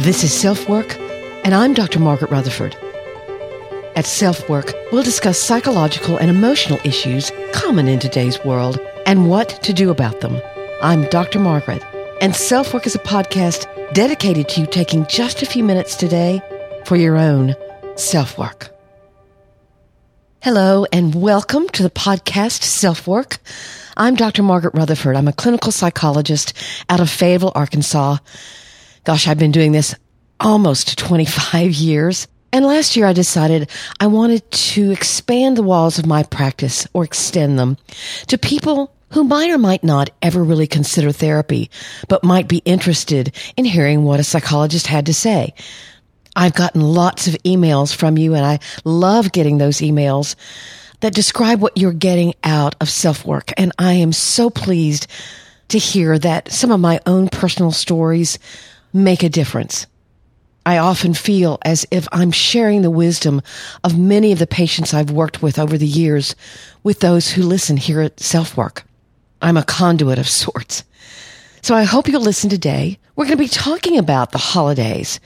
This is Self Work, and I'm Dr. Margaret Rutherford. At Self Work, we'll discuss psychological and emotional issues common in today's world and what to do about them. I'm Dr. Margaret, and Self Work is a podcast dedicated to you taking just a few minutes today for your own self work. Hello, and welcome to the podcast Self Work. I'm Dr. Margaret Rutherford. I'm a clinical psychologist out of Fayetteville, Arkansas. Gosh, I've been doing this almost 25 years. And last year I decided I wanted to expand the walls of my practice or extend them to people who might or might not ever really consider therapy, but might be interested in hearing what a psychologist had to say. I've gotten lots of emails from you and I love getting those emails that describe what you're getting out of self work. And I am so pleased to hear that some of my own personal stories make a difference. I often feel as if I'm sharing the wisdom of many of the patients I've worked with over the years with those who listen here at Self Work. I'm a conduit of sorts. So I hope you'll listen today. We're going to be talking about the holidays.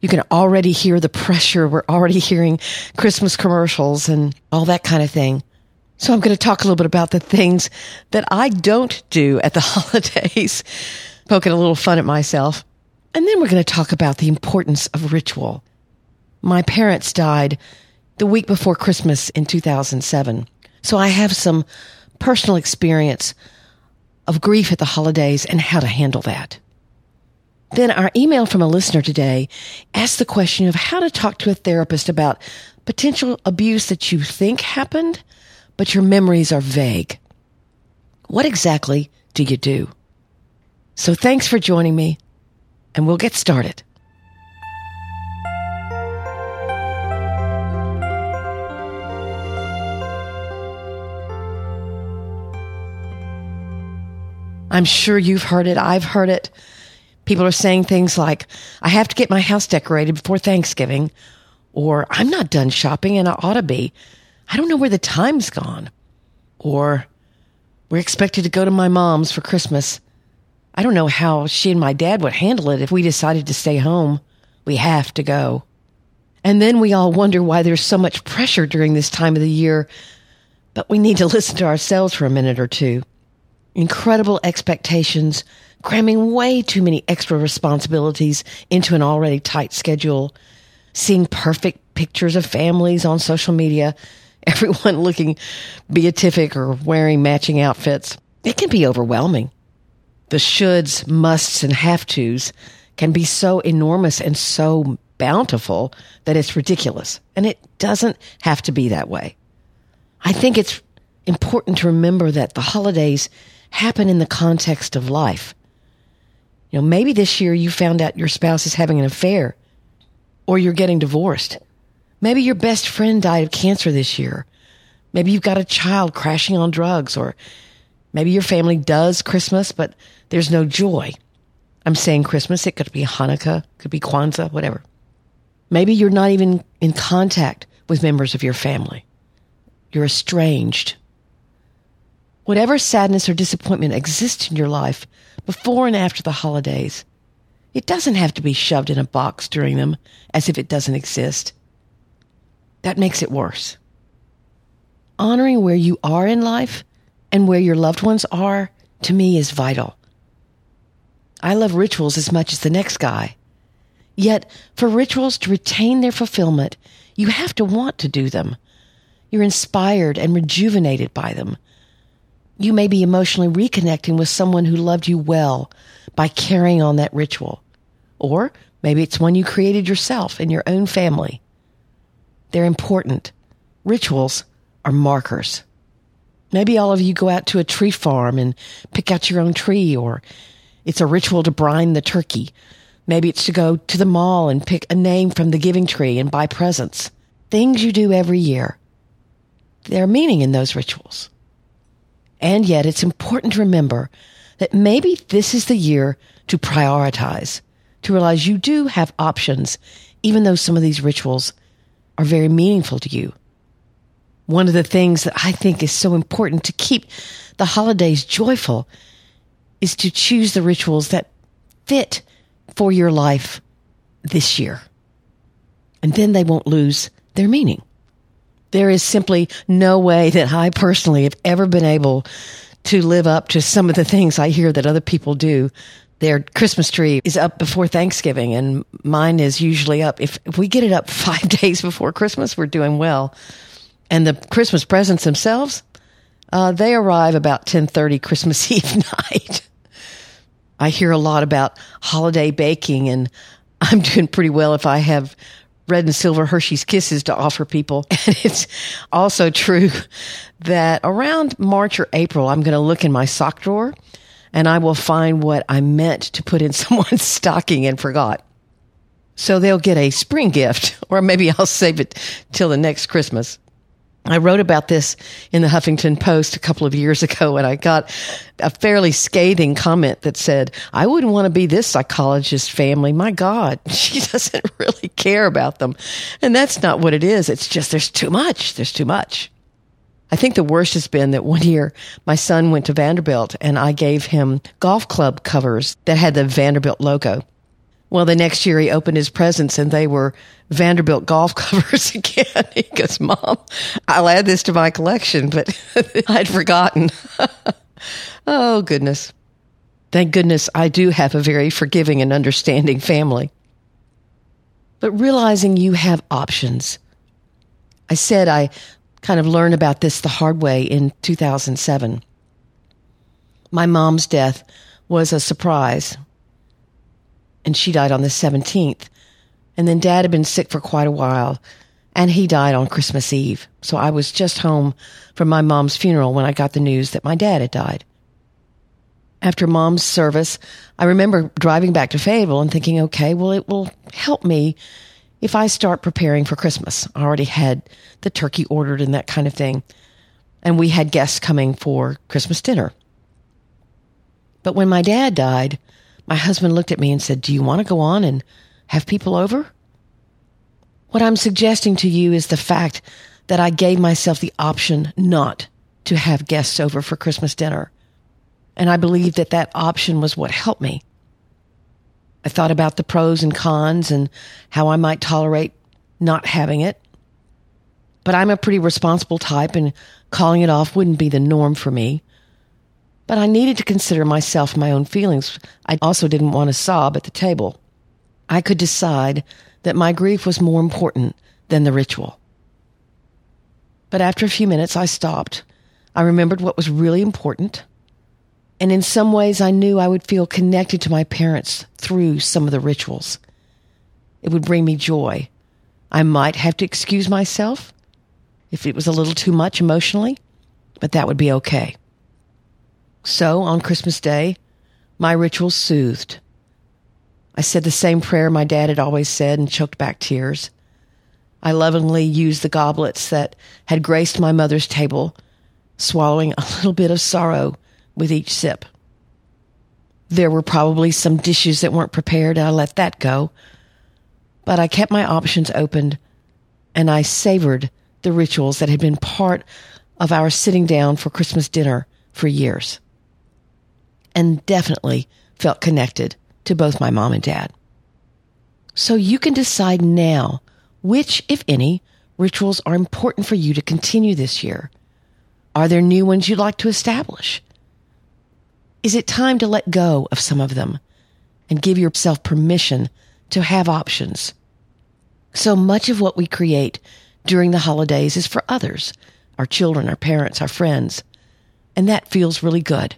You can already hear the pressure. We're already hearing Christmas commercials and all that kind of thing. So I'm going to talk a little bit about the things that I don't do at the holidays, poking a little fun at myself. And then we're going to talk about the importance of ritual. My parents died the week before Christmas in 2007. So I have some personal experience of grief at the holidays and how to handle that. Then our email from a listener today asked the question of how to talk to a therapist about potential abuse that you think happened, but your memories are vague. What exactly do you do? So thanks for joining me and we'll get started. I'm sure you've heard it. I've heard it. People are saying things like, I have to get my house decorated before Thanksgiving, or I'm not done shopping and I ought to be. I don't know where the time's gone. Or we're expected to go to my mom's for Christmas I don't know how she and my dad would handle it if we decided to stay home. We have to go. And then we all wonder why there's so much pressure during this time of the year. But we need to listen to ourselves for a minute or two. Incredible expectations, cramming way too many extra responsibilities into an already tight schedule, seeing perfect pictures of families on social media, everyone looking beatific or wearing matching outfits. It can be overwhelming the shoulds, musts, and have tos can be so enormous and so bountiful that it's ridiculous. And it doesn't have to be that way. I think it's important to remember that the holidays happen in the context of life. You know, maybe this year you found out your spouse is having an affair or you're getting divorced. Maybe your best friend died of cancer this year. Maybe you've got a child crashing on drugs or maybe your family does Christmas, but there's no joy. I'm saying Christmas. It could be Hanukkah, could be Kwanzaa, whatever. Maybe you're not even in contact with members of your family. You're estranged. Whatever sadness or disappointment exists in your life before and after the holidays, it doesn't have to be shoved in a box during them as if it doesn't exist. That makes it worse. Honoring where you are in life and where your loved ones are, to me, is vital. I love rituals as much as the next guy. Yet, for rituals to retain their fulfillment, you have to want to do them. You're inspired and rejuvenated by them. You may be emotionally reconnecting with someone who loved you well by carrying on that ritual. Or maybe it's one you created yourself in your own family. They're important. Rituals are markers. Maybe all of you go out to a tree farm and pick out your own tree or it's a ritual to brine the turkey. Maybe it's to go to the mall and pick a name from the giving tree and buy presents. Things you do every year. There are meaning in those rituals. And yet it's important to remember that maybe this is the year to prioritize, to realize you do have options, even though some of these rituals are very meaningful to you. One of the things that I think is so important to keep the holidays joyful is to choose the rituals that fit for your life this year. And then they won't lose their meaning. There is simply no way that I personally have ever been able to live up to some of the things I hear that other people do. Their Christmas tree is up before Thanksgiving and mine is usually up. If, if we get it up five days before Christmas, we're doing well. And the Christmas presents themselves, uh, they arrive about 1030 Christmas Eve night. I hear a lot about holiday baking and I'm doing pretty well if I have red and silver Hershey's Kisses to offer people. And it's also true that around March or April, I'm going to look in my sock drawer and I will find what I meant to put in someone's stocking and forgot. So they'll get a spring gift, or maybe I'll save it till the next Christmas. I wrote about this in the Huffington Post a couple of years ago and I got a fairly scathing comment that said, I wouldn't want to be this psychologist family. My God, she doesn't really care about them. And that's not what it is. It's just there's too much. There's too much. I think the worst has been that one year my son went to Vanderbilt and I gave him golf club covers that had the Vanderbilt logo. Well, the next year he opened his presents and they were Vanderbilt golf covers again. he goes, Mom, I'll add this to my collection, but I'd forgotten. oh, goodness. Thank goodness I do have a very forgiving and understanding family. But realizing you have options. I said I kind of learned about this the hard way in 2007. My mom's death was a surprise and she died on the 17th. And then dad had been sick for quite a while and he died on Christmas Eve. So I was just home from my mom's funeral when I got the news that my dad had died. After mom's service, I remember driving back to Fayetteville and thinking, okay, well, it will help me if I start preparing for Christmas. I already had the turkey ordered and that kind of thing. And we had guests coming for Christmas dinner. But when my dad died, my husband looked at me and said, Do you want to go on and have people over? What I'm suggesting to you is the fact that I gave myself the option not to have guests over for Christmas dinner. And I believe that that option was what helped me. I thought about the pros and cons and how I might tolerate not having it. But I'm a pretty responsible type and calling it off wouldn't be the norm for me. But I needed to consider myself and my own feelings. I also didn't want to sob at the table. I could decide that my grief was more important than the ritual. But after a few minutes, I stopped. I remembered what was really important. And in some ways, I knew I would feel connected to my parents through some of the rituals. It would bring me joy. I might have to excuse myself if it was a little too much emotionally, but that would be okay. So on Christmas Day, my ritual soothed. I said the same prayer my dad had always said and choked back tears. I lovingly used the goblets that had graced my mother's table, swallowing a little bit of sorrow with each sip. There were probably some dishes that weren't prepared, and I let that go. But I kept my options open, and I savored the rituals that had been part of our sitting down for Christmas dinner for years and definitely felt connected to both my mom and dad. So you can decide now which, if any, rituals are important for you to continue this year. Are there new ones you'd like to establish? Is it time to let go of some of them and give yourself permission to have options? So much of what we create during the holidays is for others, our children, our parents, our friends. And that feels really good.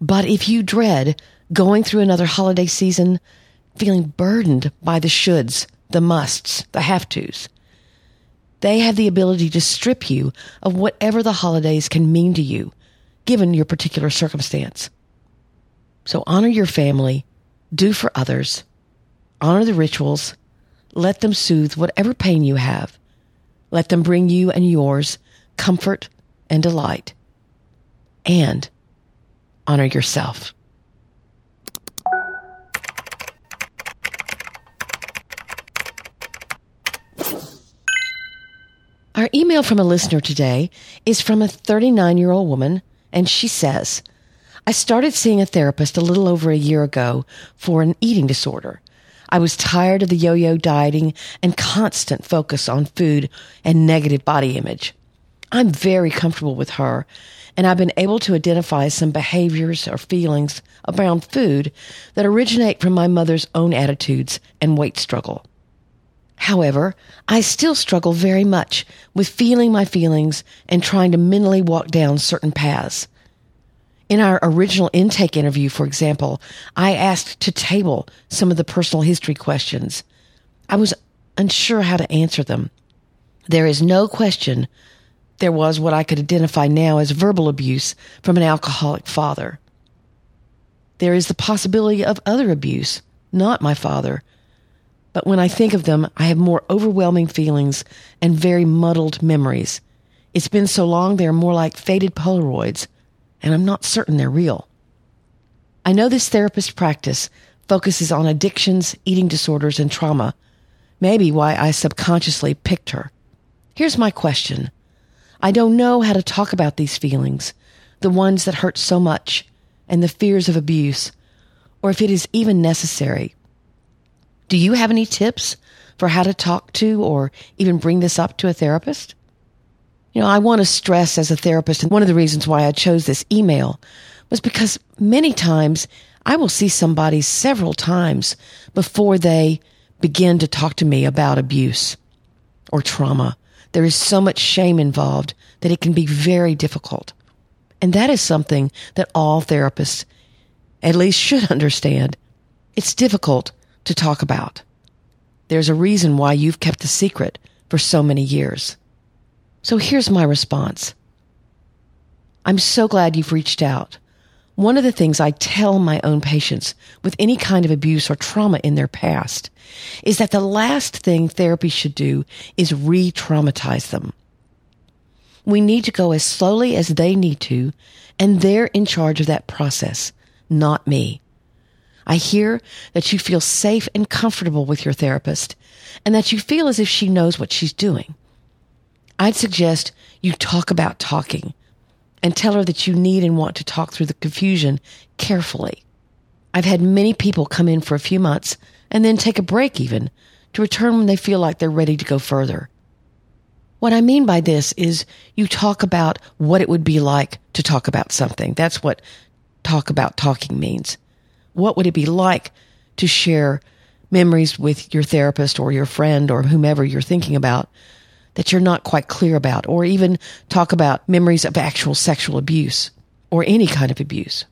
But if you dread going through another holiday season feeling burdened by the shoulds, the musts, the have tos, they have the ability to strip you of whatever the holidays can mean to you, given your particular circumstance. So honor your family, do for others, honor the rituals, let them soothe whatever pain you have. Let them bring you and yours comfort and delight. And honor yourself. Our email from a listener today is from a 39 year old woman, and she says, I started seeing a therapist a little over a year ago for an eating disorder. I was tired of the yo-yo dieting and constant focus on food and negative body image. I'm very comfortable with her, and I've been able to identify some behaviors or feelings around food that originate from my mother's own attitudes and weight struggle. However, I still struggle very much with feeling my feelings and trying to mentally walk down certain paths. In our original intake interview, for example, I asked to table some of the personal history questions. I was unsure how to answer them. There is no question there was what I could identify now as verbal abuse from an alcoholic father. There is the possibility of other abuse, not my father. But when I think of them, I have more overwhelming feelings and very muddled memories. It's been so long they are more like faded Polaroids and I'm not certain they're real. I know this therapist practice focuses on addictions, eating disorders, and trauma. Maybe why I subconsciously picked her. Here's my question. I don't know how to talk about these feelings, the ones that hurt so much, and the fears of abuse, or if it is even necessary. Do you have any tips for how to talk to or even bring this up to a therapist? You know, I want to stress as a therapist, and one of the reasons why I chose this email was because many times I will see somebody several times before they begin to talk to me about abuse or trauma. There is so much shame involved that it can be very difficult. And that is something that all therapists at least should understand. It's difficult to talk about. There's a reason why you've kept the secret for so many years. So here's my response. I'm so glad you've reached out. One of the things I tell my own patients with any kind of abuse or trauma in their past is that the last thing therapy should do is re-traumatize them. We need to go as slowly as they need to, and they're in charge of that process, not me. I hear that you feel safe and comfortable with your therapist and that you feel as if she knows what she's doing. I'd suggest you talk about talking and tell her that you need and want to talk through the confusion carefully. I've had many people come in for a few months and then take a break even to return when they feel like they're ready to go further. What I mean by this is you talk about what it would be like to talk about something. That's what talk about talking means. What would it be like to share memories with your therapist or your friend or whomever you're thinking about that you're not quite clear about, or even talk about memories of actual sexual abuse or any kind of abuse.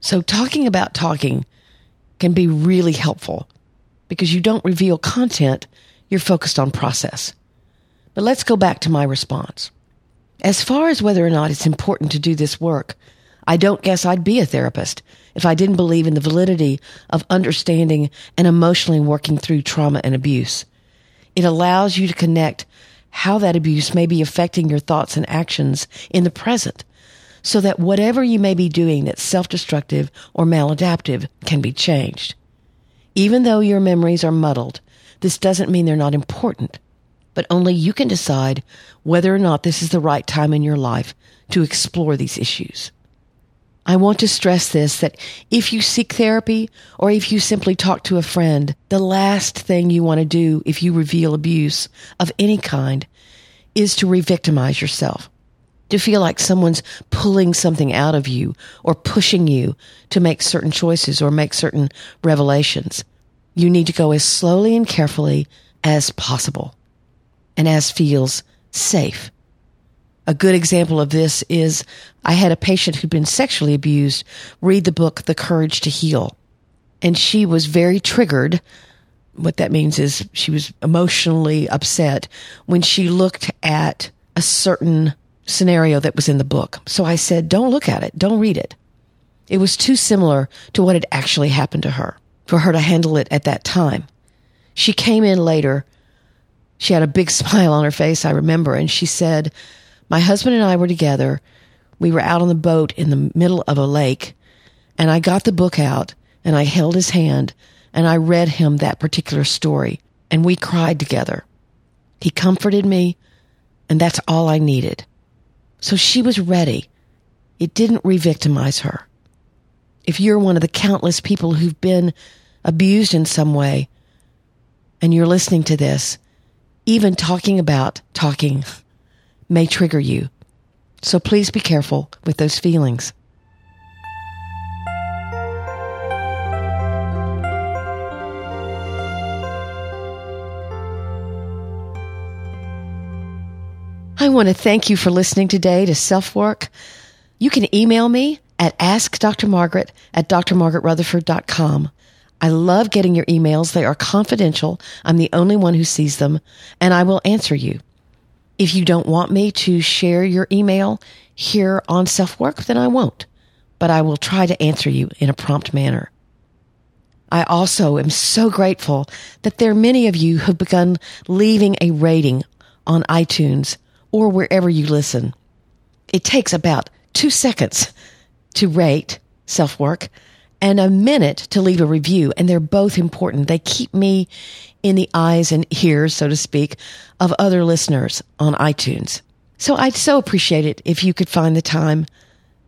So talking about talking can be really helpful because you don't reveal content, you're focused on process. But let's go back to my response. As far as whether or not it's important to do this work, I don't guess I'd be a therapist if I didn't believe in the validity of understanding and emotionally working through trauma and abuse. It allows you to connect how that abuse may be affecting your thoughts and actions in the present so that whatever you may be doing that's self-destructive or maladaptive can be changed. Even though your memories are muddled, this doesn't mean they're not important, but only you can decide whether or not this is the right time in your life to explore these issues. I want to stress this that if you seek therapy or if you simply talk to a friend, the last thing you want to do if you reveal abuse of any kind is to re-victimize yourself. To feel like someone's pulling something out of you or pushing you to make certain choices or make certain revelations. You need to go as slowly and carefully as possible and as feels safe a good example of this is I had a patient who'd been sexually abused read the book, The Courage to Heal. And she was very triggered. What that means is she was emotionally upset when she looked at a certain scenario that was in the book. So I said, don't look at it. Don't read it. It was too similar to what had actually happened to her for her to handle it at that time. She came in later. She had a big smile on her face, I remember, and she said, my husband and I were together. We were out on the boat in the middle of a lake, and I got the book out and I held his hand and I read him that particular story, and we cried together. He comforted me, and that's all I needed. So she was ready. It didn't re-victimize her. If you're one of the countless people who've been abused in some way, and you're listening to this, even talking about talking may trigger you. So please be careful with those feelings. I want to thank you for listening today to Self Work. You can email me at askdrmargaret at drmargaretrutherford.com. I love getting your emails. They are confidential. I'm the only one who sees them, and I will answer you. If you don't want me to share your email here on Self Work, then I won't, but I will try to answer you in a prompt manner. I also am so grateful that there are many of you who've begun leaving a rating on iTunes or wherever you listen. It takes about two seconds to rate self work and a minute to leave a review. And they're both important. They keep me in the eyes and ears, so to speak, of other listeners on iTunes. So I'd so appreciate it if you could find the time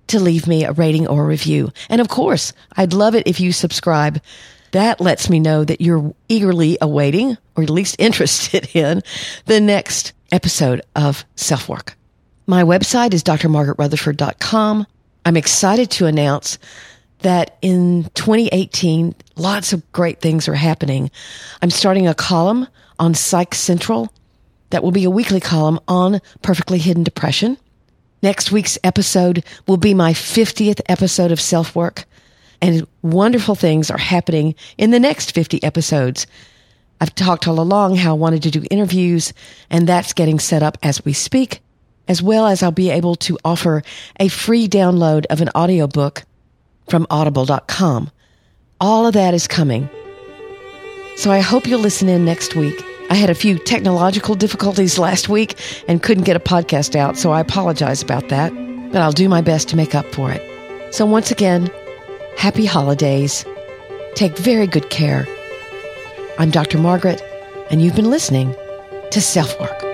to leave me a rating or a review. And of course, I'd love it if you subscribe. That lets me know that you're eagerly awaiting, or at least interested in, the next episode of Self Work. My website is drmargaretrutherford.com. I'm excited to announce that in 2018, lots of great things are happening. I'm starting a column on Psych Central that will be a weekly column on perfectly hidden depression. Next week's episode will be my 50th episode of self work and wonderful things are happening in the next 50 episodes. I've talked all along how I wanted to do interviews and that's getting set up as we speak, as well as I'll be able to offer a free download of an audiobook from audible.com. All of that is coming. So I hope you'll listen in next week. I had a few technological difficulties last week and couldn't get a podcast out, so I apologize about that, but I'll do my best to make up for it. So once again, happy holidays. Take very good care. I'm Dr. Margaret, and you've been listening to Self Work.